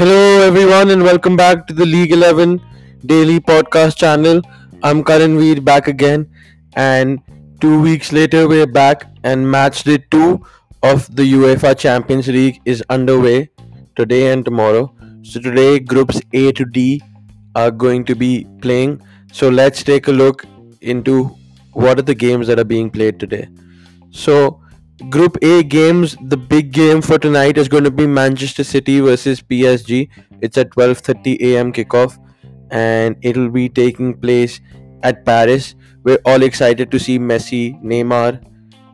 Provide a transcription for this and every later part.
everyone, and welcome back to the League 11 Daily Podcast channel. I'm Karan Veer back again, and two weeks later, we're back, and match day two of the UEFA Champions League is underway today and tomorrow. So, today, groups A to D are going to be playing. So, let's take a look into what are the games that are being played today. So, Group A games, the big game for tonight is going to be Manchester City versus PSG. It's at 12:30 a.m. kickoff and it'll be taking place at Paris. We're all excited to see Messi, Neymar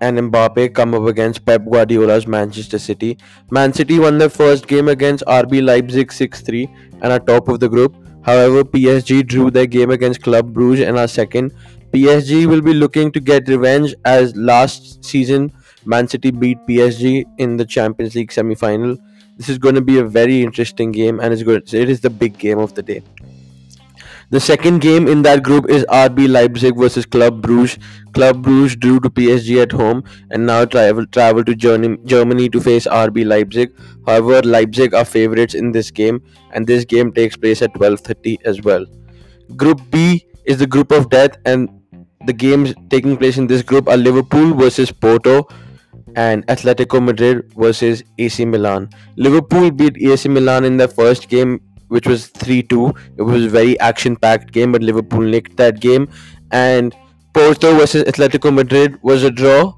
and Mbappe come up against Pep Guardiola's Manchester City. Man City won their first game against RB Leipzig 6-3 and are top of the group. However, PSG drew their game against Club Brugge and are second. PSG will be looking to get revenge as last season Man City beat PSG in the Champions League semi-final. This is going to be a very interesting game, and it's going. It is the big game of the day. The second game in that group is RB Leipzig versus Club Brugge. Club Brugge drew to PSG at home and now travel travel to Germany to face RB Leipzig. However, Leipzig are favorites in this game, and this game takes place at 12:30 as well. Group B is the group of death, and the games taking place in this group are Liverpool versus Porto and Atletico Madrid versus AC Milan. Liverpool beat AC Milan in the first game, which was 3 2. It was a very action packed game, but Liverpool nicked that game. And Porto versus Atletico Madrid was a draw.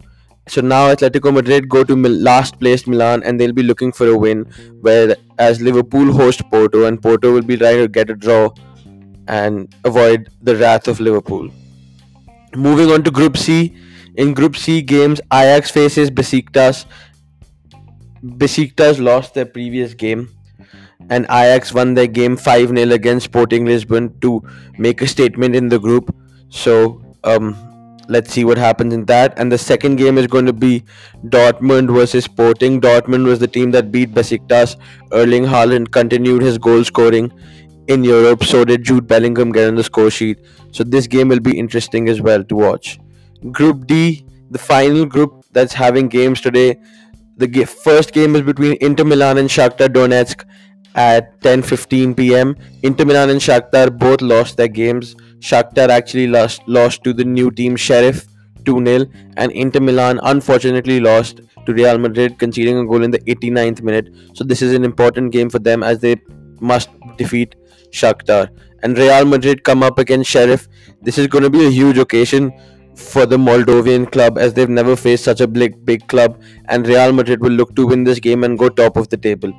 So now Atletico Madrid go to last placed Milan and they'll be looking for a win. Whereas Liverpool host Porto and Porto will be trying to get a draw and avoid the wrath of Liverpool. Moving on to Group C, in Group C games, Ajax faces Besiktas. Besiktas lost their previous game, and Ajax won their game 5 0 against Sporting Lisbon to make a statement in the group. So, um, let's see what happens in that. And the second game is going to be Dortmund versus Sporting. Dortmund was the team that beat Besiktas. Erling Haaland continued his goal scoring in Europe. So did Jude Bellingham get on the score sheet. So this game will be interesting as well to watch. Group D, the final group that's having games today. The first game is between Inter Milan and Shakhtar Donetsk at 10:15 p.m. Inter Milan and Shakhtar both lost their games. Shakhtar actually lost lost to the new team Sheriff 2-0 and Inter Milan unfortunately lost to Real Madrid conceding a goal in the 89th minute. So this is an important game for them as they must defeat Shakhtar. And Real Madrid come up against Sheriff. This is going to be a huge occasion for the Moldovan club as they've never faced such a big big club and Real Madrid will look to win this game and go top of the table.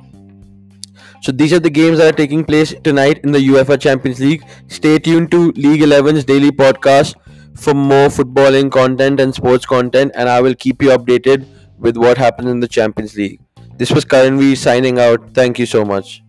So these are the games that are taking place tonight in the UEFA Champions League. Stay tuned to League 11's daily podcast for more footballing content and sports content and I will keep you updated with what happens in the Champions League. This was Karan V signing out. Thank you so much.